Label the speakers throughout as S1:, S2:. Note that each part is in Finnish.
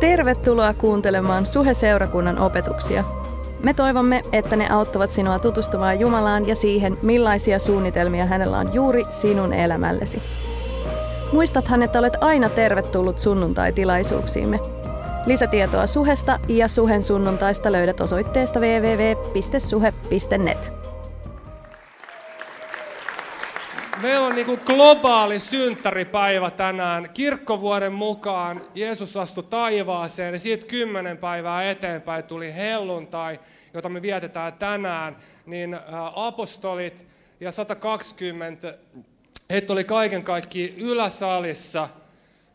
S1: Tervetuloa kuuntelemaan Suhe-seurakunnan opetuksia. Me toivomme, että ne auttavat sinua tutustumaan Jumalaan ja siihen, millaisia suunnitelmia hänellä on juuri sinun elämällesi. Muistathan, että olet aina tervetullut sunnuntai-tilaisuuksiimme. Lisätietoa Suhesta ja Suhen sunnuntaista löydät osoitteesta www.suhe.net.
S2: Meillä on niinku globaali synttäripäivä tänään. Kirkkovuoden mukaan Jeesus astui taivaaseen ja siitä kymmenen päivää eteenpäin tuli helluntai, jota me vietetään tänään. Niin apostolit ja 120, heitä oli kaiken kaikki yläsalissa.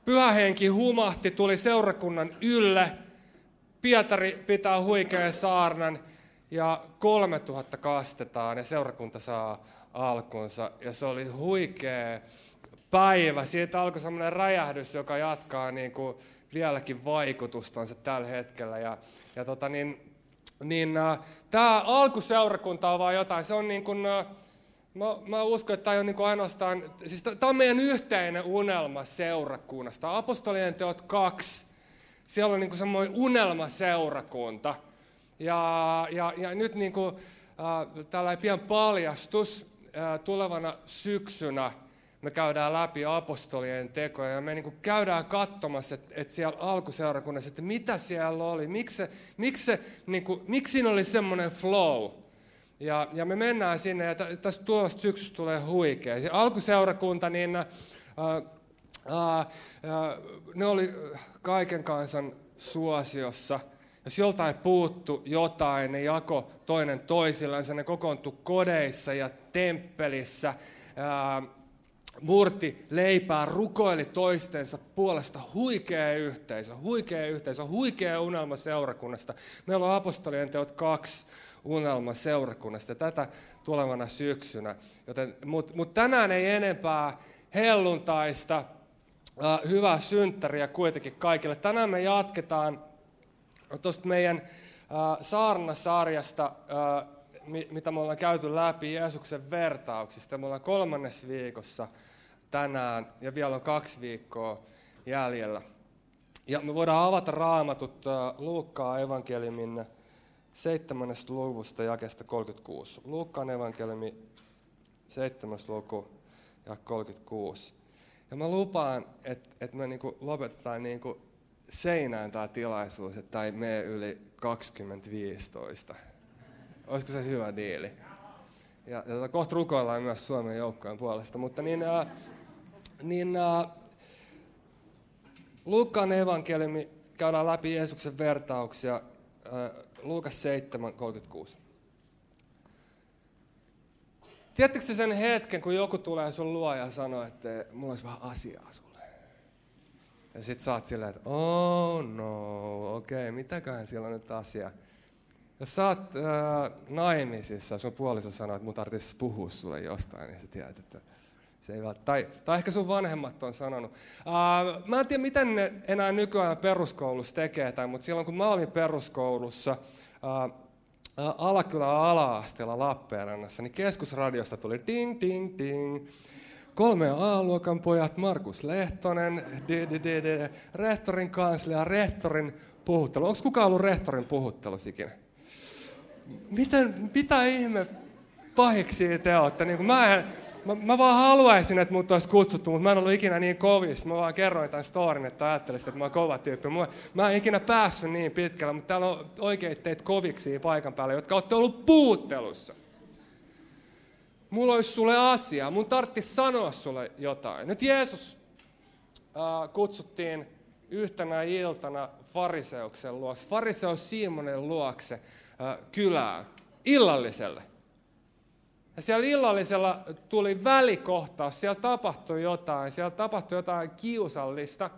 S2: Pyhähenki humahti, tuli seurakunnan ylle. Pietari pitää huikean saarnan ja 3000 kastetaan ja seurakunta saa alkunsa. Ja se oli huikea päivä. Siitä alkoi semmoinen räjähdys, joka jatkaa niin kuin vieläkin vaikutustansa tällä hetkellä. Ja, ja tota niin, niin äh, tämä alkuseurakunta on vaan jotain. Se on niin kuin, äh, mä, mä uskon, että tämä on niin ainoastaan, siis tämä on meidän yhteinen unelma seurakunnasta. Apostolien teot kaksi, siellä on niin semmoinen unelmaseurakunta. Ja, ja, ja nyt niin kuin, äh, tällainen pian paljastus, tulevana syksynä me käydään läpi apostolien tekoja ja me niin kuin käydään katsomassa, että, että siellä alkuseurakunnassa, että mitä siellä oli, miksi, se, miksi, se, niin kuin, miksi siinä oli semmoinen flow. Ja, ja me mennään sinne ja tästä tulevasta syksystä tulee huikea. Se alkuseurakunta, niin ää, ää, ne oli kaiken kansan suosiossa – jos joltain puuttu jotain, ne jako toinen toisillensa, ne kokoontu kodeissa ja temppelissä, ää, murti leipää, rukoili toistensa puolesta. Huikea yhteisö, huikea yhteisö, huikea unelma seurakunnasta. Meillä on apostolien teot kaksi unelma seurakunnasta tätä tulevana syksynä. Mutta mut tänään ei enempää helluntaista, äh, hyvää synttäriä kuitenkin kaikille. Tänään me jatketaan tuosta meidän saarnasarjasta, mitä me ollaan käyty läpi Jeesuksen vertauksista. Me ollaan kolmannes viikossa tänään ja vielä on kaksi viikkoa jäljellä. Ja me voidaan avata raamatut Luukkaa evankeliumin seitsemännestä luvusta jakesta 36. Luukkaan evankeliumi 7. luku ja 36. Ja mä lupaan, että, että me niinku lopetetaan niinku seinään tämä tilaisuus, että ei mene yli 2015. Olisiko se hyvä diili? Ja, ja tota, kohta rukoillaan myös Suomen joukkojen puolesta. Mutta niin, ää, niin ää, Luukkaan evankeliumi käydään läpi Jeesuksen vertauksia. Ää, Luukas 7.36. Tiedättekö sen hetken, kun joku tulee sun luo ja sanoo, että mulla olisi vähän asiaa sun ja sit sä oot silleen, että oh no, okei, okay, mitäköhän siellä on nyt asia. Jos sä oot äh, naimisissa, sun puoliso sanoo, että mun tarvitsisi puhua sulle jostain, niin sä tiedät, että se ei vält... tai, tai ehkä sun vanhemmat on sanonut. Uh, mä en tiedä, miten ne enää nykyään peruskoulussa tekee tai, mutta silloin kun mä olin peruskoulussa, uh, Alakylän ala-asteella Lappeenrannassa, niin keskusradiosta tuli ding, ding, ding kolme A-luokan pojat, Markus Lehtonen, DDD, rehtorin kanslia, rehtorin puhuttelu. Onko kukaan ollut rehtorin puhuttelu ikinä? Miten, mitä ihme pahiksi te olette? Niin mä, en, mä, mä, vaan haluaisin, että mut olisi kutsuttu, mutta mä en ollut ikinä niin kovis. Mä vaan kerroin tämän storin, että ajattelisit, että mä oon kova tyyppi. Mä, mä en ikinä päässyt niin pitkällä, mutta täällä on oikein teitä koviksi paikan päällä, jotka olette ollut puuttelussa mulla olisi sulle asia, mun tarvitsisi sanoa sulle jotain. Nyt Jeesus äh, kutsuttiin yhtenä iltana fariseuksen luokse, fariseus Simonin luokse äh, kylään, illalliselle. Ja siellä illallisella tuli välikohtaus, siellä tapahtui jotain, siellä tapahtui jotain kiusallista.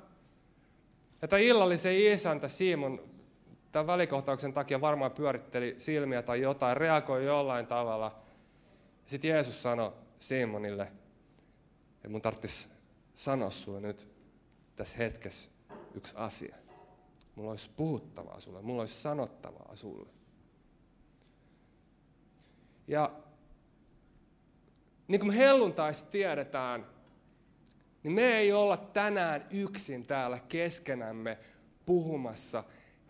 S2: Ja tämä illallisen isäntä Simon tämän välikohtauksen takia varmaan pyöritteli silmiä tai jotain, reagoi jollain tavalla – sitten Jeesus sanoi Simonille, että mun tarvitsisi sanoa sulle nyt tässä hetkessä yksi asia. Mulla olisi puhuttavaa sulle, mulla olisi sanottavaa sulle. Ja niin kuin me helluntaisi tiedetään, niin me ei olla tänään yksin täällä keskenämme puhumassa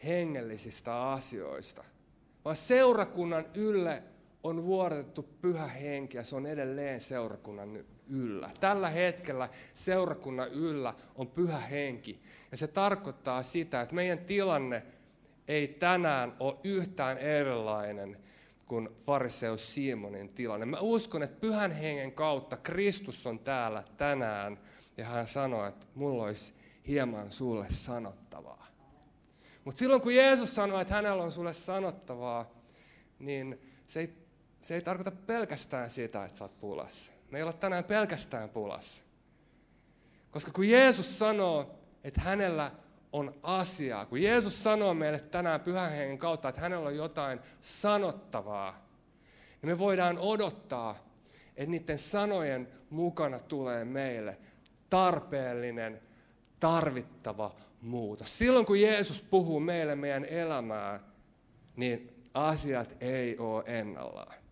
S2: hengellisistä asioista, vaan seurakunnan ylle on vuodatettu pyhä henki ja se on edelleen seurakunnan yllä. Tällä hetkellä seurakunnan yllä on pyhä henki ja se tarkoittaa sitä, että meidän tilanne ei tänään ole yhtään erilainen kuin fariseus Simonin tilanne. Mä uskon, että pyhän hengen kautta Kristus on täällä tänään ja hän sanoi, että mulla olisi hieman sulle sanottavaa. Mutta silloin kun Jeesus sanoi, että hänellä on sulle sanottavaa, niin se ei, se ei tarkoita pelkästään sitä, että sä oot pulassa. Me ei olla tänään pelkästään pulassa. Koska kun Jeesus sanoo, että hänellä on asiaa, kun Jeesus sanoo meille tänään pyhän hengen kautta, että hänellä on jotain sanottavaa, niin me voidaan odottaa, että niiden sanojen mukana tulee meille tarpeellinen, tarvittava muutos. Silloin kun Jeesus puhuu meille meidän elämää, niin asiat ei ole ennallaan.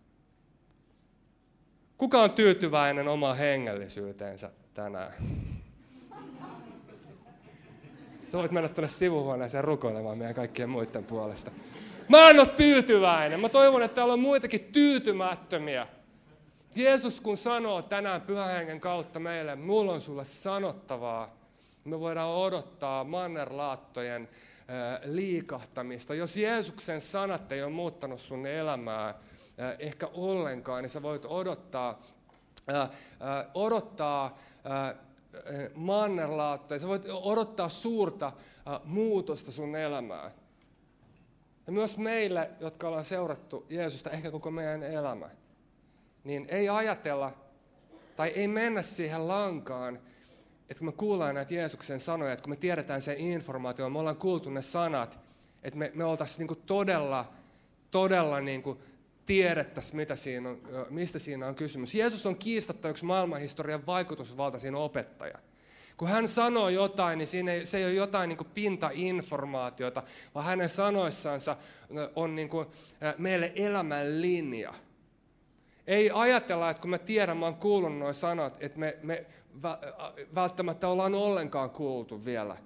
S2: Kuka on tyytyväinen omaan hengellisyyteensä tänään? Sä voit mennä tuonne sivuhuoneeseen rukoilemaan meidän kaikkien muiden puolesta. Mä en ole tyytyväinen. Mä toivon, että täällä on muitakin tyytymättömiä. Jeesus kun sanoo tänään pyhän hengen kautta meille, mulla on sulle sanottavaa, me voidaan odottaa mannerlaattojen liikahtamista. Jos Jeesuksen sanat ei ole muuttanut sun elämää ehkä ollenkaan, niin sä voit odottaa, odottaa mannerlaattoja, sä voit odottaa suurta muutosta sun elämään. Ja myös meille, jotka ollaan seurattu Jeesusta ehkä koko meidän elämä, niin ei ajatella tai ei mennä siihen lankaan, että kun me kuullaan näitä Jeesuksen sanoja, että kun me tiedetään se informaatio, me ollaan kuultu ne sanat, että me, me oltaisiin niin todella, todella niin kuin tiedettäisiin, mitä siinä on, mistä siinä on kysymys. Jeesus on kiistatta yksi maailmanhistorian vaikutusvaltaisin opettaja. Kun hän sanoo jotain, niin siinä ei, se ei ole jotain niin pintainformaatiota, vaan hänen sanoissansa on niin kuin meille elämän linja. Ei ajatella, että kun mä tiedän, mä oon kuullut nuo sanat, että me, me välttämättä ollaan ollenkaan kuultu vielä,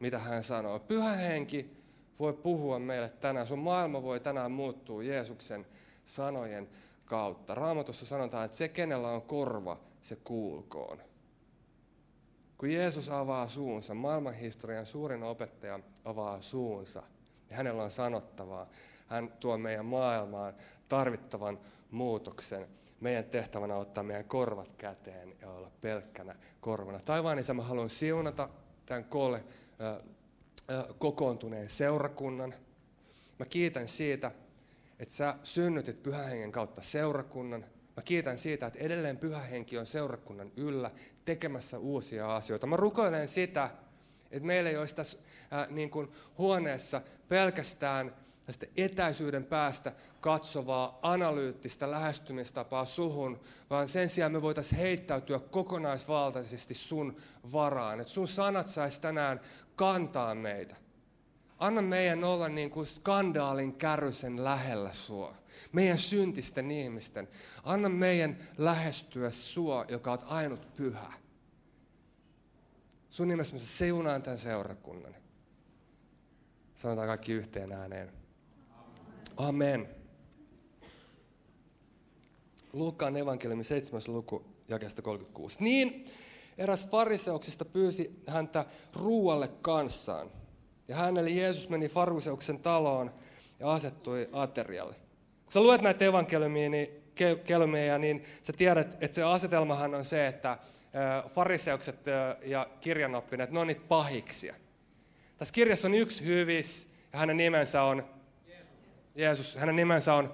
S2: mitä hän sanoo. Pyhä henki voi puhua meille tänään. Sun maailma voi tänään muuttua Jeesuksen sanojen kautta. Raamatussa sanotaan, että se, kenellä on korva, se kuulkoon. Kun Jeesus avaa suunsa, maailmanhistorian suurin opettaja avaa suunsa, ja hänellä on sanottavaa. Hän tuo meidän maailmaan tarvittavan muutoksen. Meidän tehtävänä on ottaa meidän korvat käteen ja olla pelkkänä korvana. Taivaan isä, mä haluan siunata tämän koolle kokoontuneen seurakunnan. Mä kiitän siitä, että sä synnytit pyhän hengen kautta seurakunnan. Mä kiitän siitä, että edelleen pyhä henki on seurakunnan yllä tekemässä uusia asioita. Mä rukoilen sitä, että meillä ei olisi tässä äh, niin kuin huoneessa pelkästään tästä etäisyyden päästä katsovaa analyyttistä lähestymistapaa suhun, vaan sen sijaan me voitaisiin heittäytyä kokonaisvaltaisesti sun varaan. Että sun sanat saisi tänään kantaa meitä. Anna meidän olla niin kuin skandaalin kärrysen lähellä sua. Meidän syntisten ihmisten. Anna meidän lähestyä sua, joka on ainut pyhä. Sun nimessä mä tämän seurakunnan. Sanotaan kaikki yhteen ääneen. Amen. Luukkaan evankeliumi 7. luku, jakesta 36. Niin eräs fariseuksista pyysi häntä ruualle kanssaan. Ja hänelle Jeesus meni fariseuksen taloon ja asettui aterialle. Kun sä luet näitä evankeliumia, niin, kelmeja, niin sä tiedät, että se asetelmahan on se, että fariseukset ja kirjanoppineet, ne on niitä pahiksia. Tässä kirjassa on yksi hyvis, ja hänen nimensä on Jeesus. Hänen nimensä on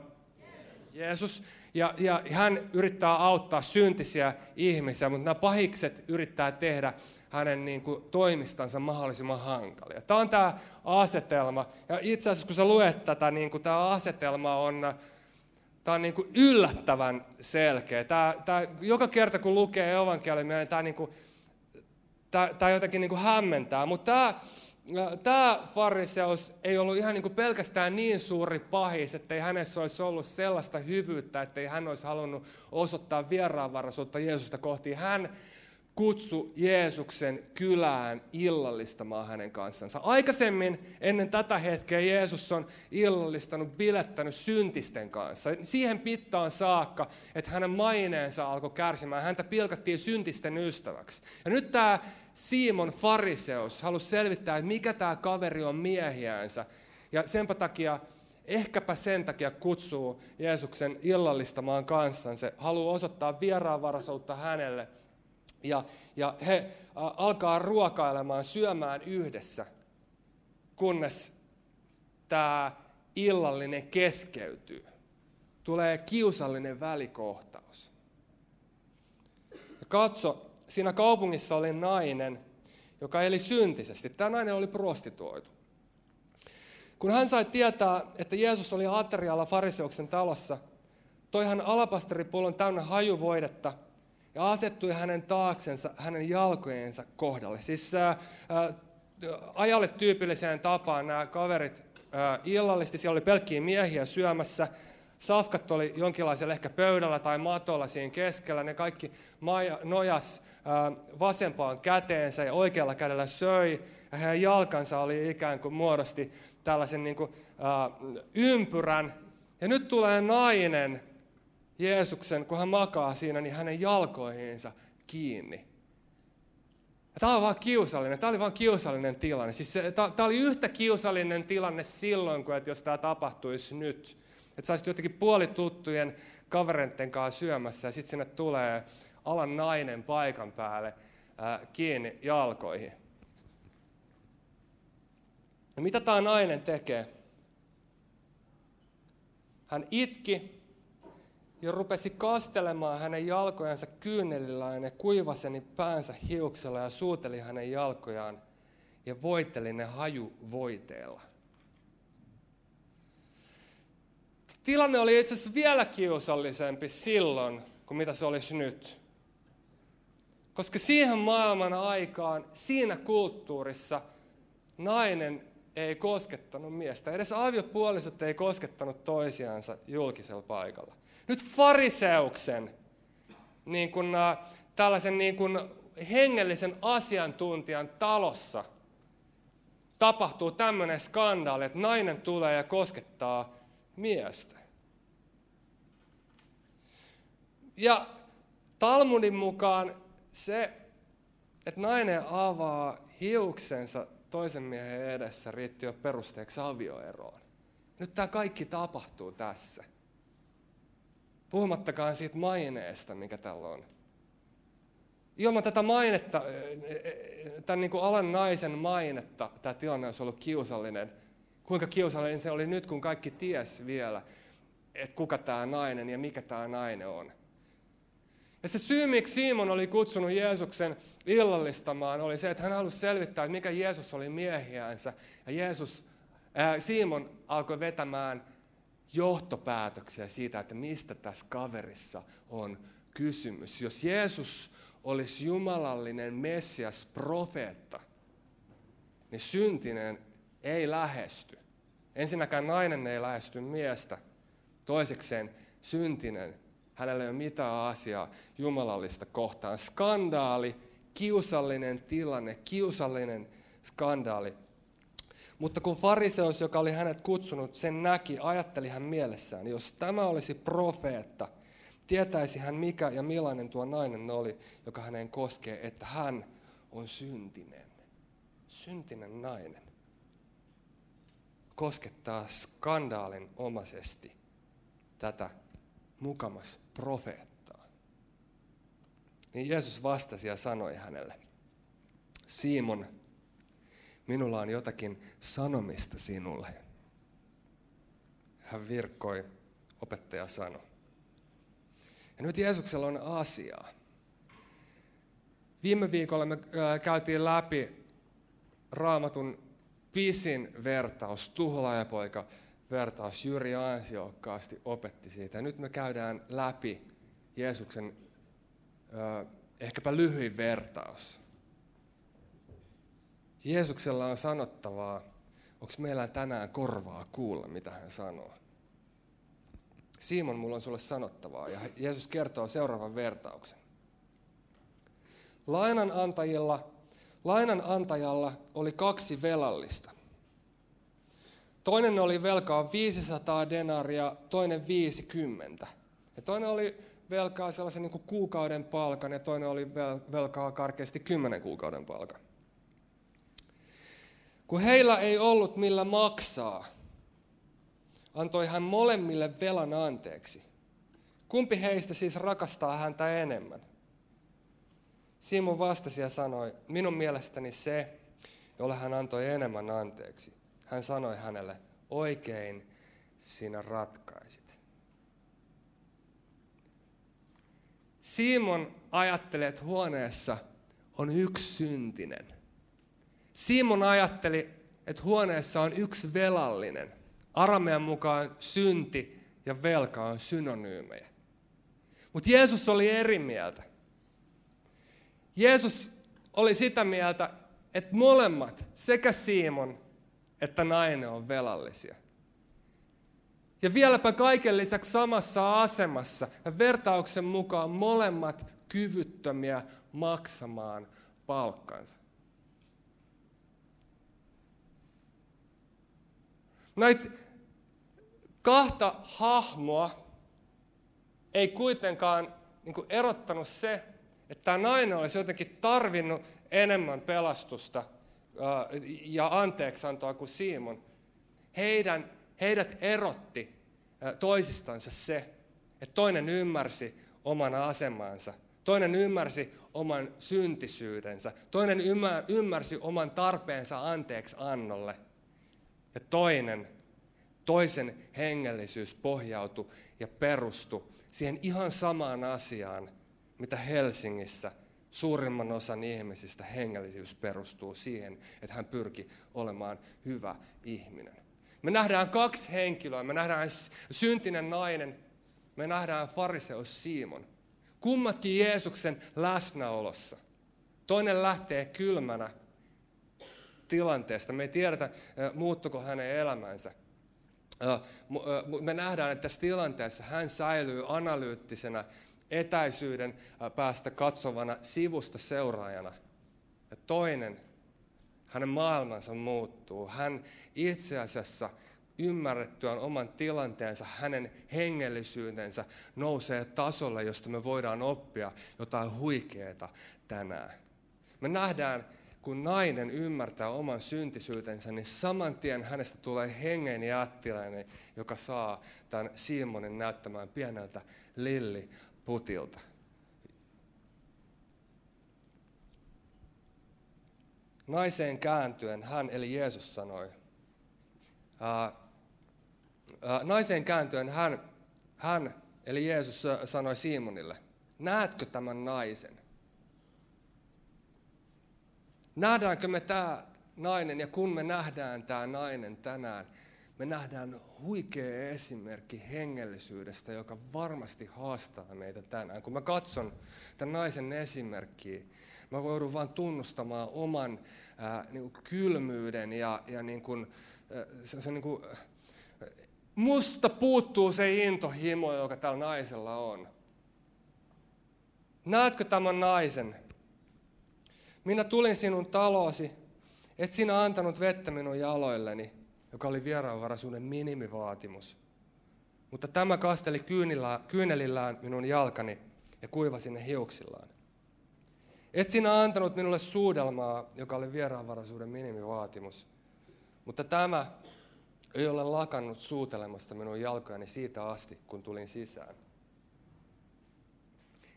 S2: Jeesus. Ja, ja hän yrittää auttaa syntisiä ihmisiä, mutta nämä pahikset yrittää tehdä hänen niin kuin, toimistansa mahdollisimman hankalia. Tämä on tämä asetelma. Ja itse asiassa kun sä luet tätä, niin kuin, tämä asetelma on, tämä on niin kuin yllättävän selkeä. Tämä, tämä, joka kerta kun lukee evankeliumia, niin tämä, niin kuin, tämä, tämä jotenkin niin kuin hämmentää. Mutta tämä, tämä fariseus ei ollut ihan niin kuin pelkästään niin suuri pahis, ettei hänessä olisi ollut sellaista hyvyyttä, ettei hän olisi halunnut osoittaa vieraanvaraisuutta Jeesusta kohti. Hän kutsu Jeesuksen kylään illallistamaan hänen kanssansa. Aikaisemmin ennen tätä hetkeä Jeesus on illallistanut, bilettänyt syntisten kanssa. Siihen pittaan saakka, että hänen maineensa alkoi kärsimään. Häntä pilkattiin syntisten ystäväksi. Ja nyt tämä Simon fariseus halusi selvittää, että mikä tämä kaveri on miehiänsä. Ja senpä takia ehkäpä sen takia kutsuu Jeesuksen illallistamaan kanssansa. Se haluaa osoittaa vieraanvaraisuutta hänelle – ja, ja he alkaa ruokailemaan, syömään yhdessä, kunnes tämä illallinen keskeytyy. Tulee kiusallinen välikohtaus. Ja katso, siinä kaupungissa oli nainen, joka eli syntisesti. Tämä nainen oli prostituoitu. Kun hän sai tietää, että Jeesus oli aterialla fariseuksen talossa, toi hän alapasteripullon täynnä hajuvoidetta – ja asettui hänen taaksensa, hänen jalkojensa kohdalle. Siis ää, ajalle tyypilliseen tapaan nämä kaverit ää, illallisti, siellä oli pelkkiä miehiä syömässä, safkat oli jonkinlaisella ehkä pöydällä tai matolla siinä keskellä, ne kaikki maja, nojas vasempaan käteensä ja oikealla kädellä söi, ja heidän jalkansa oli ikään kuin muodosti tällaisen niin kuin, ympyrän, ja nyt tulee nainen, Jeesuksen, kun hän makaa siinä, niin hänen jalkoihinsa kiinni. Ja tämä on vaan kiusallinen, tämä oli vaan kiusallinen tilanne. Siis se, tämä oli yhtä kiusallinen tilanne silloin, kuin että jos tämä tapahtuisi nyt. Että saisit jotenkin puolituttujen kavereiden kanssa syömässä ja sitten sinne tulee alan nainen paikan päälle ää, kiinni jalkoihin. Ja mitä tämä nainen tekee? Hän itki ja rupesi kastelemaan hänen jalkojansa kyynelillään ja kuivaseni päänsä hiuksella ja suuteli hänen jalkojaan ja voiteli ne haju voiteella. Tilanne oli itse asiassa vielä kiusallisempi silloin, kuin mitä se olisi nyt. Koska siihen maailman aikaan, siinä kulttuurissa, nainen ei koskettanut miestä. Edes aviopuolisot ei koskettanut toisiansa julkisella paikalla. Nyt fariseuksen, niin kuin, äh, tällaisen niin kuin hengellisen asiantuntijan talossa tapahtuu tämmöinen skandaali, että nainen tulee ja koskettaa miestä. Ja Talmudin mukaan se, että nainen avaa hiuksensa toisen miehen edessä, riitti jo perusteeksi avioeroon. Nyt tämä kaikki tapahtuu tässä. Puhumattakaan siitä maineesta, mikä tällä on. Ilman tätä mainetta, tämän niin kuin alan naisen mainetta, tämä tilanne olisi ollut kiusallinen. Kuinka kiusallinen se oli nyt, kun kaikki ties vielä, että kuka tämä nainen ja mikä tämä nainen on. Ja se syy, miksi Simon oli kutsunut Jeesuksen illallistamaan, oli se, että hän halusi selvittää, että mikä Jeesus oli miehiänsä. Ja Jeesus, ää, Simon alkoi vetämään johtopäätöksiä siitä, että mistä tässä kaverissa on kysymys. Jos Jeesus olisi jumalallinen Messias, profeetta, niin syntinen ei lähesty. Ensinnäkään nainen ei lähesty miestä. Toisekseen syntinen, hänellä ei ole mitään asiaa jumalallista kohtaan. Skandaali, kiusallinen tilanne, kiusallinen skandaali. Mutta kun fariseus, joka oli hänet kutsunut, sen näki, ajatteli hän mielessään, jos tämä olisi profeetta, tietäisi hän mikä ja millainen tuo nainen oli, joka hänen koskee, että hän on syntinen. Syntinen nainen. Koskettaa skandaalin omaisesti tätä mukamas profeettaa. Niin Jeesus vastasi ja sanoi hänelle, Simon, minulla on jotakin sanomista sinulle. Hän virkkoi, opettaja sanoi. Ja nyt Jeesuksella on asiaa. Viime viikolla me käytiin läpi raamatun pisin vertaus, tuhlaajapoika vertaus. Jyri ansiokkaasti opetti siitä. Ja nyt me käydään läpi Jeesuksen ehkäpä lyhyin vertaus. Jeesuksella on sanottavaa. Onko meillä tänään korvaa kuulla, mitä hän sanoo? Simon, mulla on sulle sanottavaa. Ja Jeesus kertoo seuraavan vertauksen. Lainanantajilla, lainanantajalla oli kaksi velallista. Toinen oli velkaa 500 denaria, toinen 50. Ja toinen oli velkaa sellaisen niin kuin kuukauden palkan ja toinen oli velkaa karkeasti 10 kuukauden palkan. Kun heillä ei ollut millä maksaa, antoi hän molemmille velan anteeksi. Kumpi heistä siis rakastaa häntä enemmän? Simon vastasi ja sanoi, minun mielestäni se, jolle hän antoi enemmän anteeksi. Hän sanoi hänelle, oikein sinä ratkaisit. Simon ajattelee, että huoneessa on yksi syntinen. Simon ajatteli, että huoneessa on yksi velallinen. Aramean mukaan synti ja velka on synonyymejä. Mutta Jeesus oli eri mieltä. Jeesus oli sitä mieltä, että molemmat, sekä Simon että nainen on velallisia. Ja vieläpä kaiken lisäksi samassa asemassa ja vertauksen mukaan molemmat kyvyttömiä maksamaan palkkansa. Näitä kahta hahmoa ei kuitenkaan niin erottanut se, että tämä nainen olisi jotenkin tarvinnut enemmän pelastusta ja anteeksantoa kuin Simon. Heidän, heidät erotti toisistansa se, että toinen ymmärsi oman asemansa, toinen ymmärsi oman syntisyydensä, toinen ymmärsi oman tarpeensa anteeksi annolle. Ja toinen, toisen hengellisyys pohjautui ja perustui siihen ihan samaan asiaan, mitä Helsingissä suurimman osan ihmisistä hengellisyys perustuu siihen, että hän pyrki olemaan hyvä ihminen. Me nähdään kaksi henkilöä. Me nähdään syntinen nainen. Me nähdään fariseus Simon. Kummatkin Jeesuksen läsnäolossa. Toinen lähtee kylmänä tilanteesta. Me ei tiedetä, muuttuko hänen elämänsä. Me nähdään, että tässä tilanteessa hän säilyy analyyttisena etäisyyden päästä katsovana sivusta seuraajana. Ja toinen, hänen maailmansa muuttuu. Hän itse asiassa ymmärrettyään oman tilanteensa, hänen hengellisyytensä nousee tasolle, josta me voidaan oppia jotain huikeaa tänään. Me nähdään, kun nainen ymmärtää oman syntisyytensä, niin saman tien hänestä tulee hengen jättiläinen, joka saa tämän Simonin näyttämään pieneltä lilli putilta. Naiseen kääntyen hän, eli Jeesus sanoi, ää, ää, naiseen kääntyen hän, hän, eli Jeesus sanoi Simonille, näetkö tämän naisen? Nähdäänkö me tämä nainen, ja kun me nähdään tämä nainen tänään, me nähdään huikea esimerkki hengellisyydestä, joka varmasti haastaa meitä tänään. Kun mä katson tämän naisen esimerkkiä, mä joudun vain tunnustamaan oman ää, niin kuin kylmyyden ja, ja niin kuin, se, se niin kuin, musta puuttuu se intohimo, joka tällä naisella on. Näetkö tämän naisen? Minä tulin sinun taloosi, et sinä antanut vettä minun jaloilleni joka oli vieraanvaraisuuden minimivaatimus. Mutta tämä kasteli kyynelillään minun jalkani ja kuivasi ne hiuksillaan. Et sinä antanut minulle suudelmaa, joka oli vieraanvaraisuuden minimivaatimus. Mutta tämä ei ole lakannut suutelemasta minun jalkojani siitä asti, kun tulin sisään.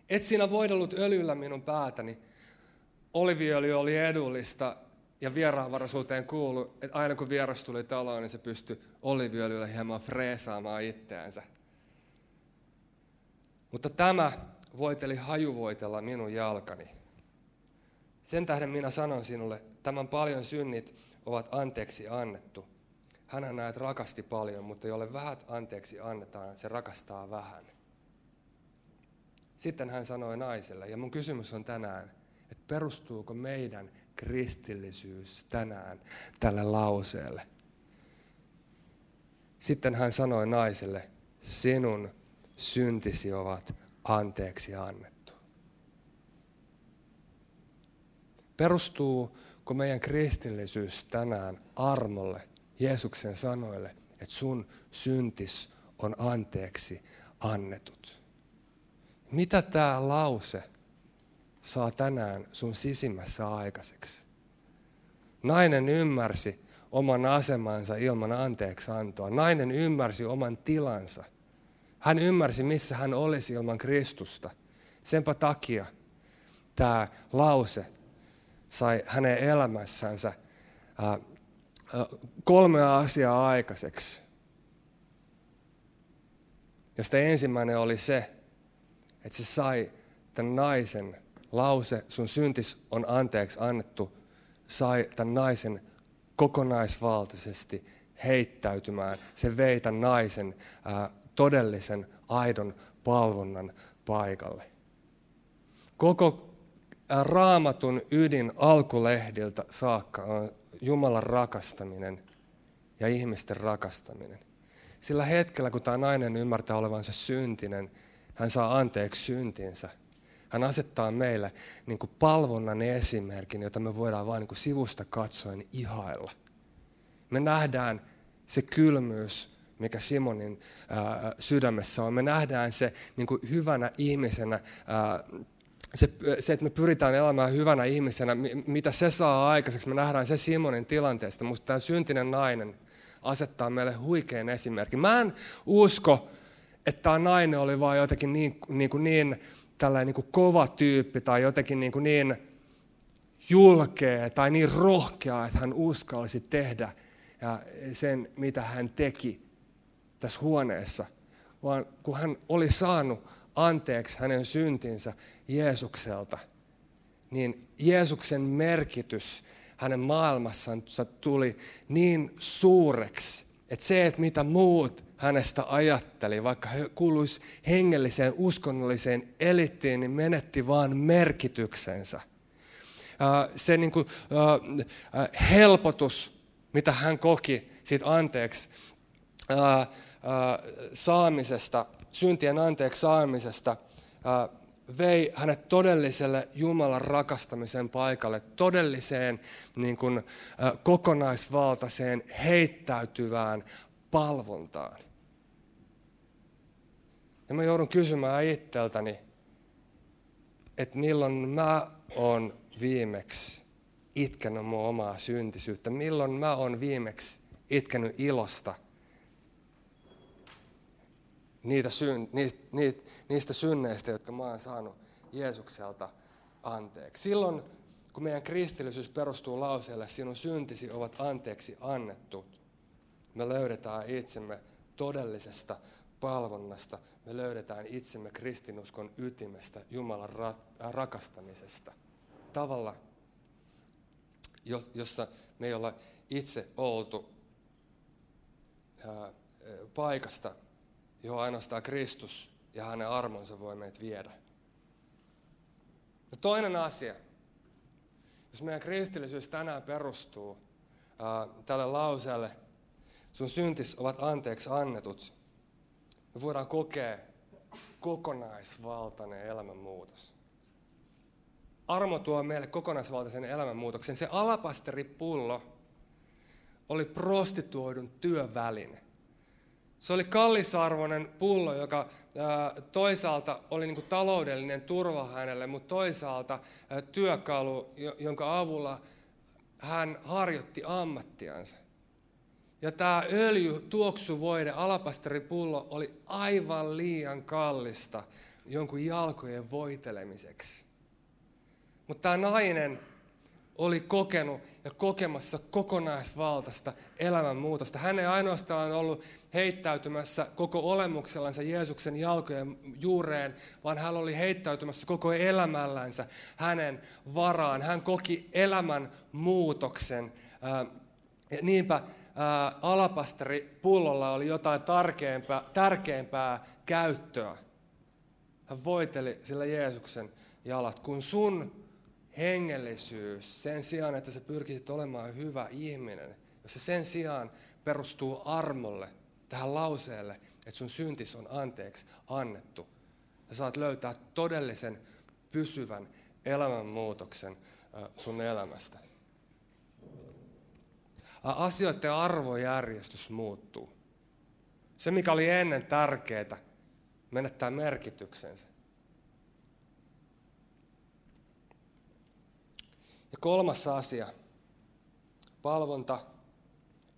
S2: Et sinä voidellut öljyllä minun päätäni. Oliviöljy oli edullista ja vieraanvaraisuuteen kuulu, että aina kun vieras tuli taloon, niin se pystyi oliviöljyllä hieman freesaamaan itseänsä. Mutta tämä voiteli hajuvoitella minun jalkani. Sen tähden minä sanon sinulle, tämän paljon synnit ovat anteeksi annettu. Hänhän näet rakasti paljon, mutta jolle vähät anteeksi annetaan, se rakastaa vähän. Sitten hän sanoi naiselle, ja mun kysymys on tänään, että perustuuko meidän kristillisyys tänään tälle lauseelle. Sitten hän sanoi naiselle, sinun syntisi ovat anteeksi annettu. Perustuuko meidän kristillisyys tänään armolle, Jeesuksen sanoille, että sun syntis on anteeksi annetut? Mitä tämä lause saa tänään sun sisimmässä aikaiseksi? Nainen ymmärsi oman asemansa ilman anteeksi antoa. Nainen ymmärsi oman tilansa. Hän ymmärsi, missä hän olisi ilman Kristusta. Senpä takia tämä lause sai hänen elämässänsä kolme asiaa aikaiseksi. Josta ensimmäinen oli se, että se sai tämän naisen lause, sun syntis on anteeksi annettu, sai tämän naisen kokonaisvaltaisesti heittäytymään. Se vei tämän naisen ää, todellisen, aidon palvonnan paikalle. Koko raamatun ydin alkulehdiltä saakka on Jumalan rakastaminen ja ihmisten rakastaminen. Sillä hetkellä, kun tämä nainen ymmärtää olevansa syntinen, hän saa anteeksi syntinsä. Hän asettaa meille niin kuin palvonnan esimerkin, jota me voidaan vain niin sivusta katsoen ihailla. Me nähdään se kylmyys, mikä Simonin ää, sydämessä on. Me nähdään se niin kuin hyvänä ihmisenä, ää, se, se, että me pyritään elämään hyvänä ihmisenä, mitä se saa aikaiseksi, me nähdään se Simonin tilanteesta. Mutta tämä syntinen nainen asettaa meille huikean esimerkin. Mä en usko, että tämä nainen oli vain jotenkin niin, niin, kuin niin tällainen niin kova tyyppi tai jotenkin niin, niin julkea tai niin rohkea, että hän uskalsi tehdä sen, mitä hän teki tässä huoneessa. Vaan kun hän oli saanut anteeksi hänen syntinsä Jeesukselta, niin Jeesuksen merkitys hänen maailmassansa tuli niin suureksi, että se, että mitä muut hänestä ajatteli, vaikka he kuuluisi hengelliseen, uskonnolliseen elittiin, niin menetti vaan merkityksensä. Se niin kuin, helpotus, mitä hän koki siitä anteeksi saamisesta, syntien anteeksi saamisesta, vei hänet todelliselle Jumalan rakastamisen paikalle, todelliseen niin kuin, kokonaisvaltaiseen heittäytyvään palvontaan. Ja mä joudun kysymään itseltäni, että milloin mä oon viimeksi itkenyt mun omaa syntisyyttä, milloin mä oon viimeksi itkenyt ilosta niitä syn, niistä, niistä, niistä synneistä, jotka mä oon saanut Jeesukselta anteeksi. Silloin, kun meidän kristillisyys perustuu lauseelle, sinun syntisi ovat anteeksi annettu, me löydetään itsemme todellisesta palvonnasta, me löydetään itsemme kristinuskon ytimestä, Jumalan ra- rakastamisesta. Tavalla, jossa me ei olla itse oltu ää, paikasta, johon ainoastaan Kristus ja hänen armonsa voi meitä viedä. Ja toinen asia, jos meidän kristillisyys tänään perustuu ää, tälle lauseelle, sun syntis ovat anteeksi annetut, me voidaan kokea kokonaisvaltainen elämänmuutos. Armo tuo meille kokonaisvaltaisen elämänmuutoksen. Se alapasteripullo oli prostituoidun työväline. Se oli kallisarvoinen pullo, joka toisaalta oli niin kuin taloudellinen turva hänelle, mutta toisaalta työkalu, jonka avulla hän harjoitti ammattiansa. Ja tämä öljy, tuoksuvoide, alapasteripullo oli aivan liian kallista jonkun jalkojen voitelemiseksi. Mutta tämä nainen oli kokenut ja kokemassa kokonaisvaltaista elämänmuutosta. Hän ei ainoastaan ollut heittäytymässä koko olemuksellansa Jeesuksen jalkojen juureen, vaan hän oli heittäytymässä koko elämällänsä hänen varaan. Hän koki elämän muutoksen. Niinpä alapasteri pullolla oli jotain tärkeämpää, tärkeämpää käyttöä. Hän voiteli sillä Jeesuksen jalat, kun sun hengellisyys, sen sijaan, että sä pyrkisit olemaan hyvä ihminen, jos se sen sijaan perustuu armolle, tähän lauseelle, että sun syntis on anteeksi annettu, sä saat löytää todellisen pysyvän elämänmuutoksen sun elämästä. Asioiden arvojärjestys muuttuu. Se, mikä oli ennen tärkeää, menettää merkityksensä. Ja kolmas asia, palvonta,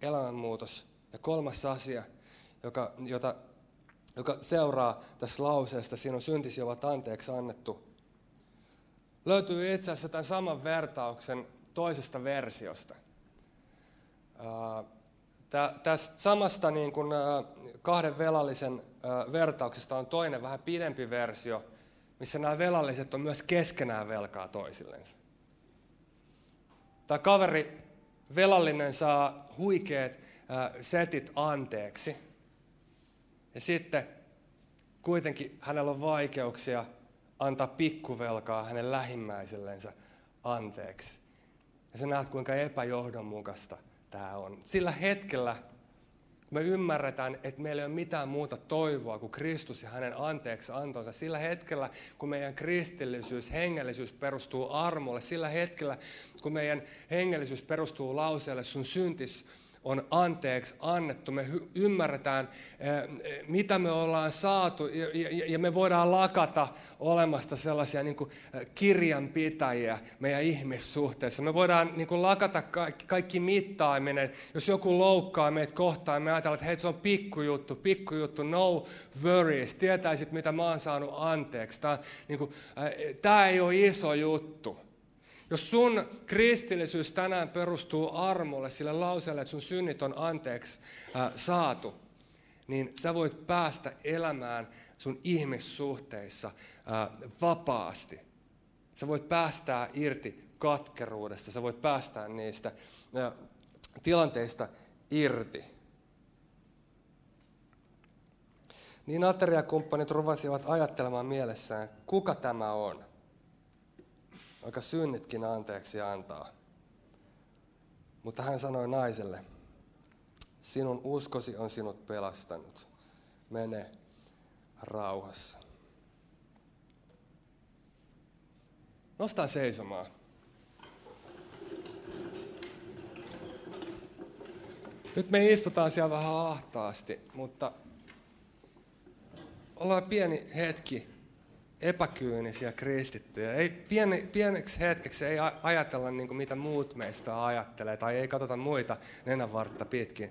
S2: elämänmuutos. Ja kolmas asia, joka, jota, joka seuraa tässä lauseesta, siinä on syntisi ovat anteeksi annettu, löytyy itse asiassa tämän saman vertauksen toisesta versiosta. Tästä samasta niin kuin, kahden velallisen vertauksesta on toinen vähän pidempi versio, missä nämä velalliset on myös keskenään velkaa toisillensa. Tämä kaveri, velallinen, saa huikeat setit anteeksi. Ja sitten kuitenkin hänellä on vaikeuksia antaa pikkuvelkaa hänen lähimmäisellensä anteeksi. Ja sä näet, kuinka epäjohdonmukaista tämä on. Sillä hetkellä, kun me ymmärretään, että meillä ei ole mitään muuta toivoa kuin Kristus ja hänen anteeksi antonsa, sillä hetkellä, kun meidän kristillisyys, hengellisyys perustuu armolle, sillä hetkellä, kun meidän hengellisyys perustuu lauseelle, sun syntis on anteeksi annettu. Me ymmärretään, eh, mitä me ollaan saatu ja me voidaan lakata olemasta sellaisia niin kuin eh, kirjanpitäjiä meidän ihmissuhteissa. Me voidaan niin kuin lakata kaikki mittaaminen. Jos joku loukkaa meitä kohtaan, me ajatellaan, että hei, se on pikkujuttu, pikkujuttu, no worries. Tietäisit, mitä mä oon saanut anteeksi. Tämä, niin kuin, eh, tämä ei ole iso juttu. Jos sun kristillisyys tänään perustuu armolle, sille lauseelle, että sun synnit on anteeksi äh, saatu, niin sä voit päästä elämään sun ihmissuhteissa äh, vapaasti. Sä voit päästää irti katkeruudesta, sä voit päästää niistä äh, tilanteista irti. Niin ateriakumppanit ruvasivat ajattelemaan mielessään, kuka tämä on vaikka synnitkin anteeksi antaa. Mutta hän sanoi naiselle, sinun uskosi on sinut pelastanut. Mene rauhassa. Nosta seisomaan. Nyt me istutaan siellä vähän ahtaasti, mutta ollaan pieni hetki epäkyynisiä kristittyjä. Ei, pieni, pieneksi hetkeksi ei ajatella niin kuin mitä muut meistä ajattelee tai ei katsota muita nenänvartta pitkin.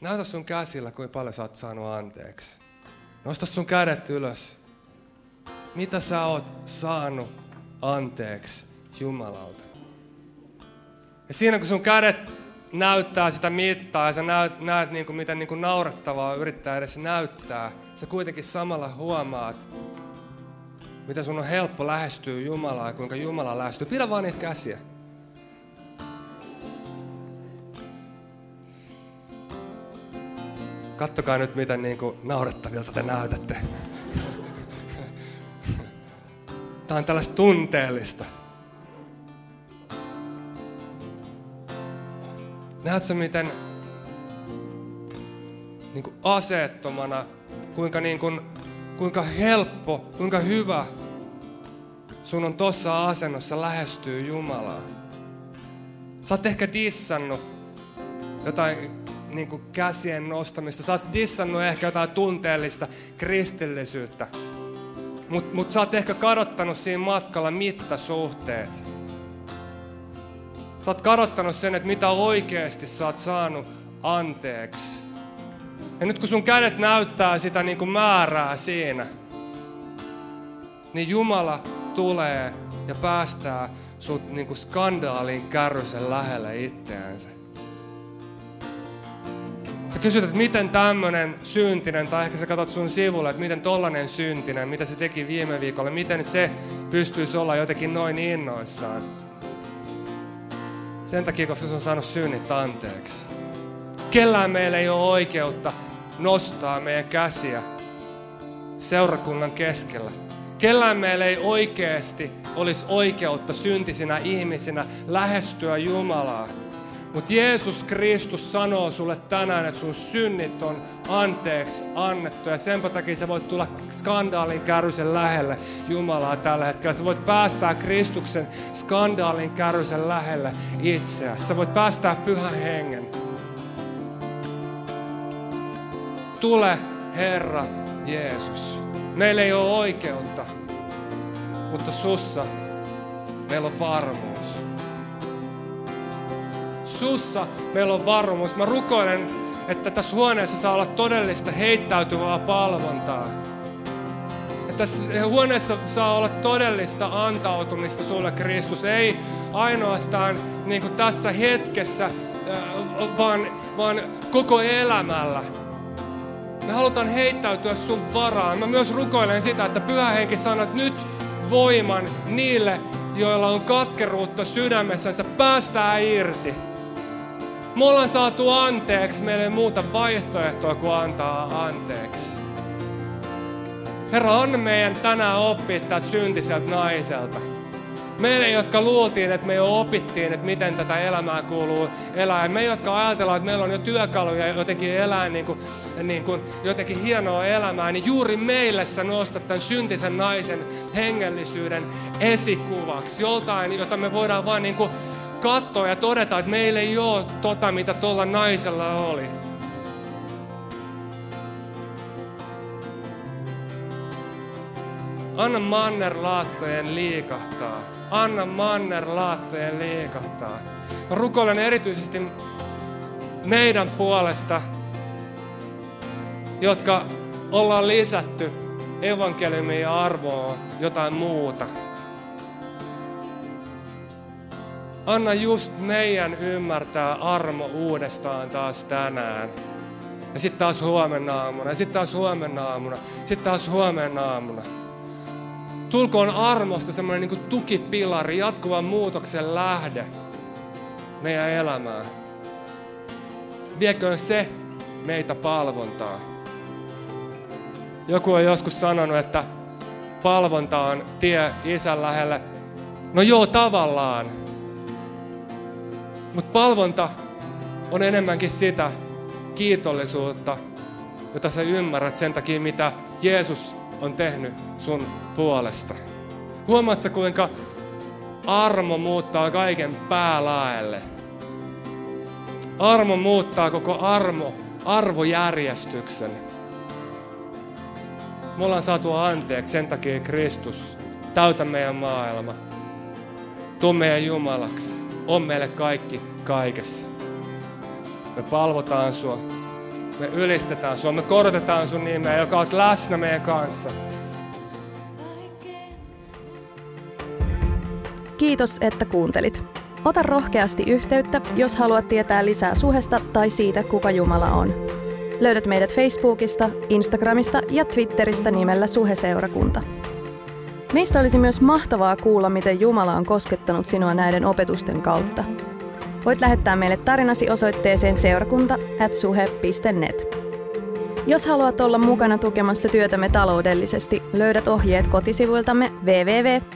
S2: Näytä sun käsillä, kuinka paljon sä oot saanut anteeksi. Nosta sun kädet ylös. Mitä sä oot saanut anteeksi Jumalalta? Ja siinä kun sun kädet näyttää sitä mittaa ja sä näet, näet niin kuin, miten niin kuin naurettavaa yrittää edes näyttää, sä kuitenkin samalla huomaat, miten sun on helppo lähestyä Jumalaa ja kuinka Jumala lähestyy. Pidä vaan niitä käsiä. Kattokaa nyt, miten niin kuin naurettavilta te näytätte. Tämä on tällaista tunteellista. Näetkö, miten niin kuin aseettomana, kuinka, niin kuin, kuinka helppo, kuinka hyvä sun on tossa asennossa lähestyy Jumalaa. Sä oot ehkä dissannut jotain niin kuin käsien nostamista. Sä oot dissannut ehkä jotain tunteellista kristillisyyttä. Mutta mut sä oot ehkä kadottanut siinä matkalla mittasuhteet. Sä oot kadottanut sen, että mitä oikeasti sä oot saanut anteeksi. Ja nyt kun sun kädet näyttää sitä niin kuin määrää siinä, niin Jumala tulee ja päästää sut niin kuin skandaalin kärrysen lähelle itteensä. Sä kysyt, että miten tämmönen syntinen, tai ehkä sä katsot sun sivulle, että miten tollanen syntinen, mitä se teki viime viikolla, miten se pystyisi olla jotenkin noin innoissaan. Sen takia, koska se on saanut synnit anteeksi. Kellään meillä ei ole oikeutta nostaa meidän käsiä seurakunnan keskellä. Kellään meillä ei oikeasti olisi oikeutta syntisinä ihmisinä lähestyä Jumalaa. Mutta Jeesus Kristus sanoo sulle tänään, että sun synnit on anteeksi annettu. Ja sen takia sä voit tulla skandaalin kärrysen lähelle Jumalaa tällä hetkellä. Sä voit päästää Kristuksen skandaalin kärrysen lähelle itseäsi. Sä voit päästää pyhän hengen. Tule Herra Jeesus. Meillä ei ole oikeutta, mutta sussa meillä on varmuus sussa meillä on varmuus. Mä rukoilen, että tässä huoneessa saa olla todellista heittäytyvää palvontaa. Että tässä huoneessa saa olla todellista antautumista sulle, Kristus. Ei ainoastaan niin kuin tässä hetkessä, vaan, vaan koko elämällä. Me halutaan heittäytyä sun varaan. Mä myös rukoilen sitä, että Pyhä Henki että nyt voiman niille, joilla on katkeruutta sydämessänsä, päästää irti. Me ollaan saatu anteeksi, meillä ei muuta vaihtoehtoa kuin antaa anteeksi. Herra, anna meidän tänään oppia tätä syntiseltä naiselta. Meille, jotka luultiin, että me jo opittiin, että miten tätä elämää kuuluu elää. me, jotka ajatellaan, että meillä on jo työkaluja jotenkin elää niin kuin, niin kuin jotenkin hienoa elämää, niin juuri meille sä nostat tämän syntisen naisen hengellisyyden esikuvaksi. Joltain, jota me voidaan vaan niin kuin katsoa ja todeta, että meillä ei ole tota, mitä tuolla naisella oli. Anna mannerlaattojen liikahtaa. Anna mannerlaattojen liikahtaa. Mä rukoilen erityisesti meidän puolesta, jotka ollaan lisätty evankeliumin arvoon jotain muuta. Anna just meidän ymmärtää armo uudestaan taas tänään. Ja sitten taas huomenna aamuna, ja sitten taas huomenna aamuna, sitten taas huomenna aamuna. Tulkoon armosta semmoinen niin tukipilari, jatkuvan muutoksen lähde meidän elämään. Vieköön se meitä palvontaa. Joku on joskus sanonut, että palvonta on tie isän lähelle. No joo, tavallaan. Mutta palvonta on enemmänkin sitä kiitollisuutta, jota sä ymmärrät sen takia, mitä Jeesus on tehnyt sun puolesta. Huomaatko kuinka armo muuttaa kaiken päälaelle? Armo muuttaa koko armo, arvojärjestyksen. Me ollaan saatu anteeksi sen takia Kristus. Täytä meidän maailma. Tuu meidän Jumalaksi on meille kaikki kaikessa. Me palvotaan sua. Me ylistetään sua. Me korotetaan sun nimeä, joka on läsnä meidän kanssa.
S1: Kiitos, että kuuntelit. Ota rohkeasti yhteyttä, jos haluat tietää lisää suhesta tai siitä, kuka Jumala on. Löydät meidät Facebookista, Instagramista ja Twitteristä nimellä Suheseurakunta. Meistä olisi myös mahtavaa kuulla, miten Jumala on koskettanut sinua näiden opetusten kautta. Voit lähettää meille tarinasi osoitteeseen seurakunta.suhe.net. Jos haluat olla mukana tukemassa työtämme taloudellisesti, löydät ohjeet kotisivuiltamme www.suhe.net.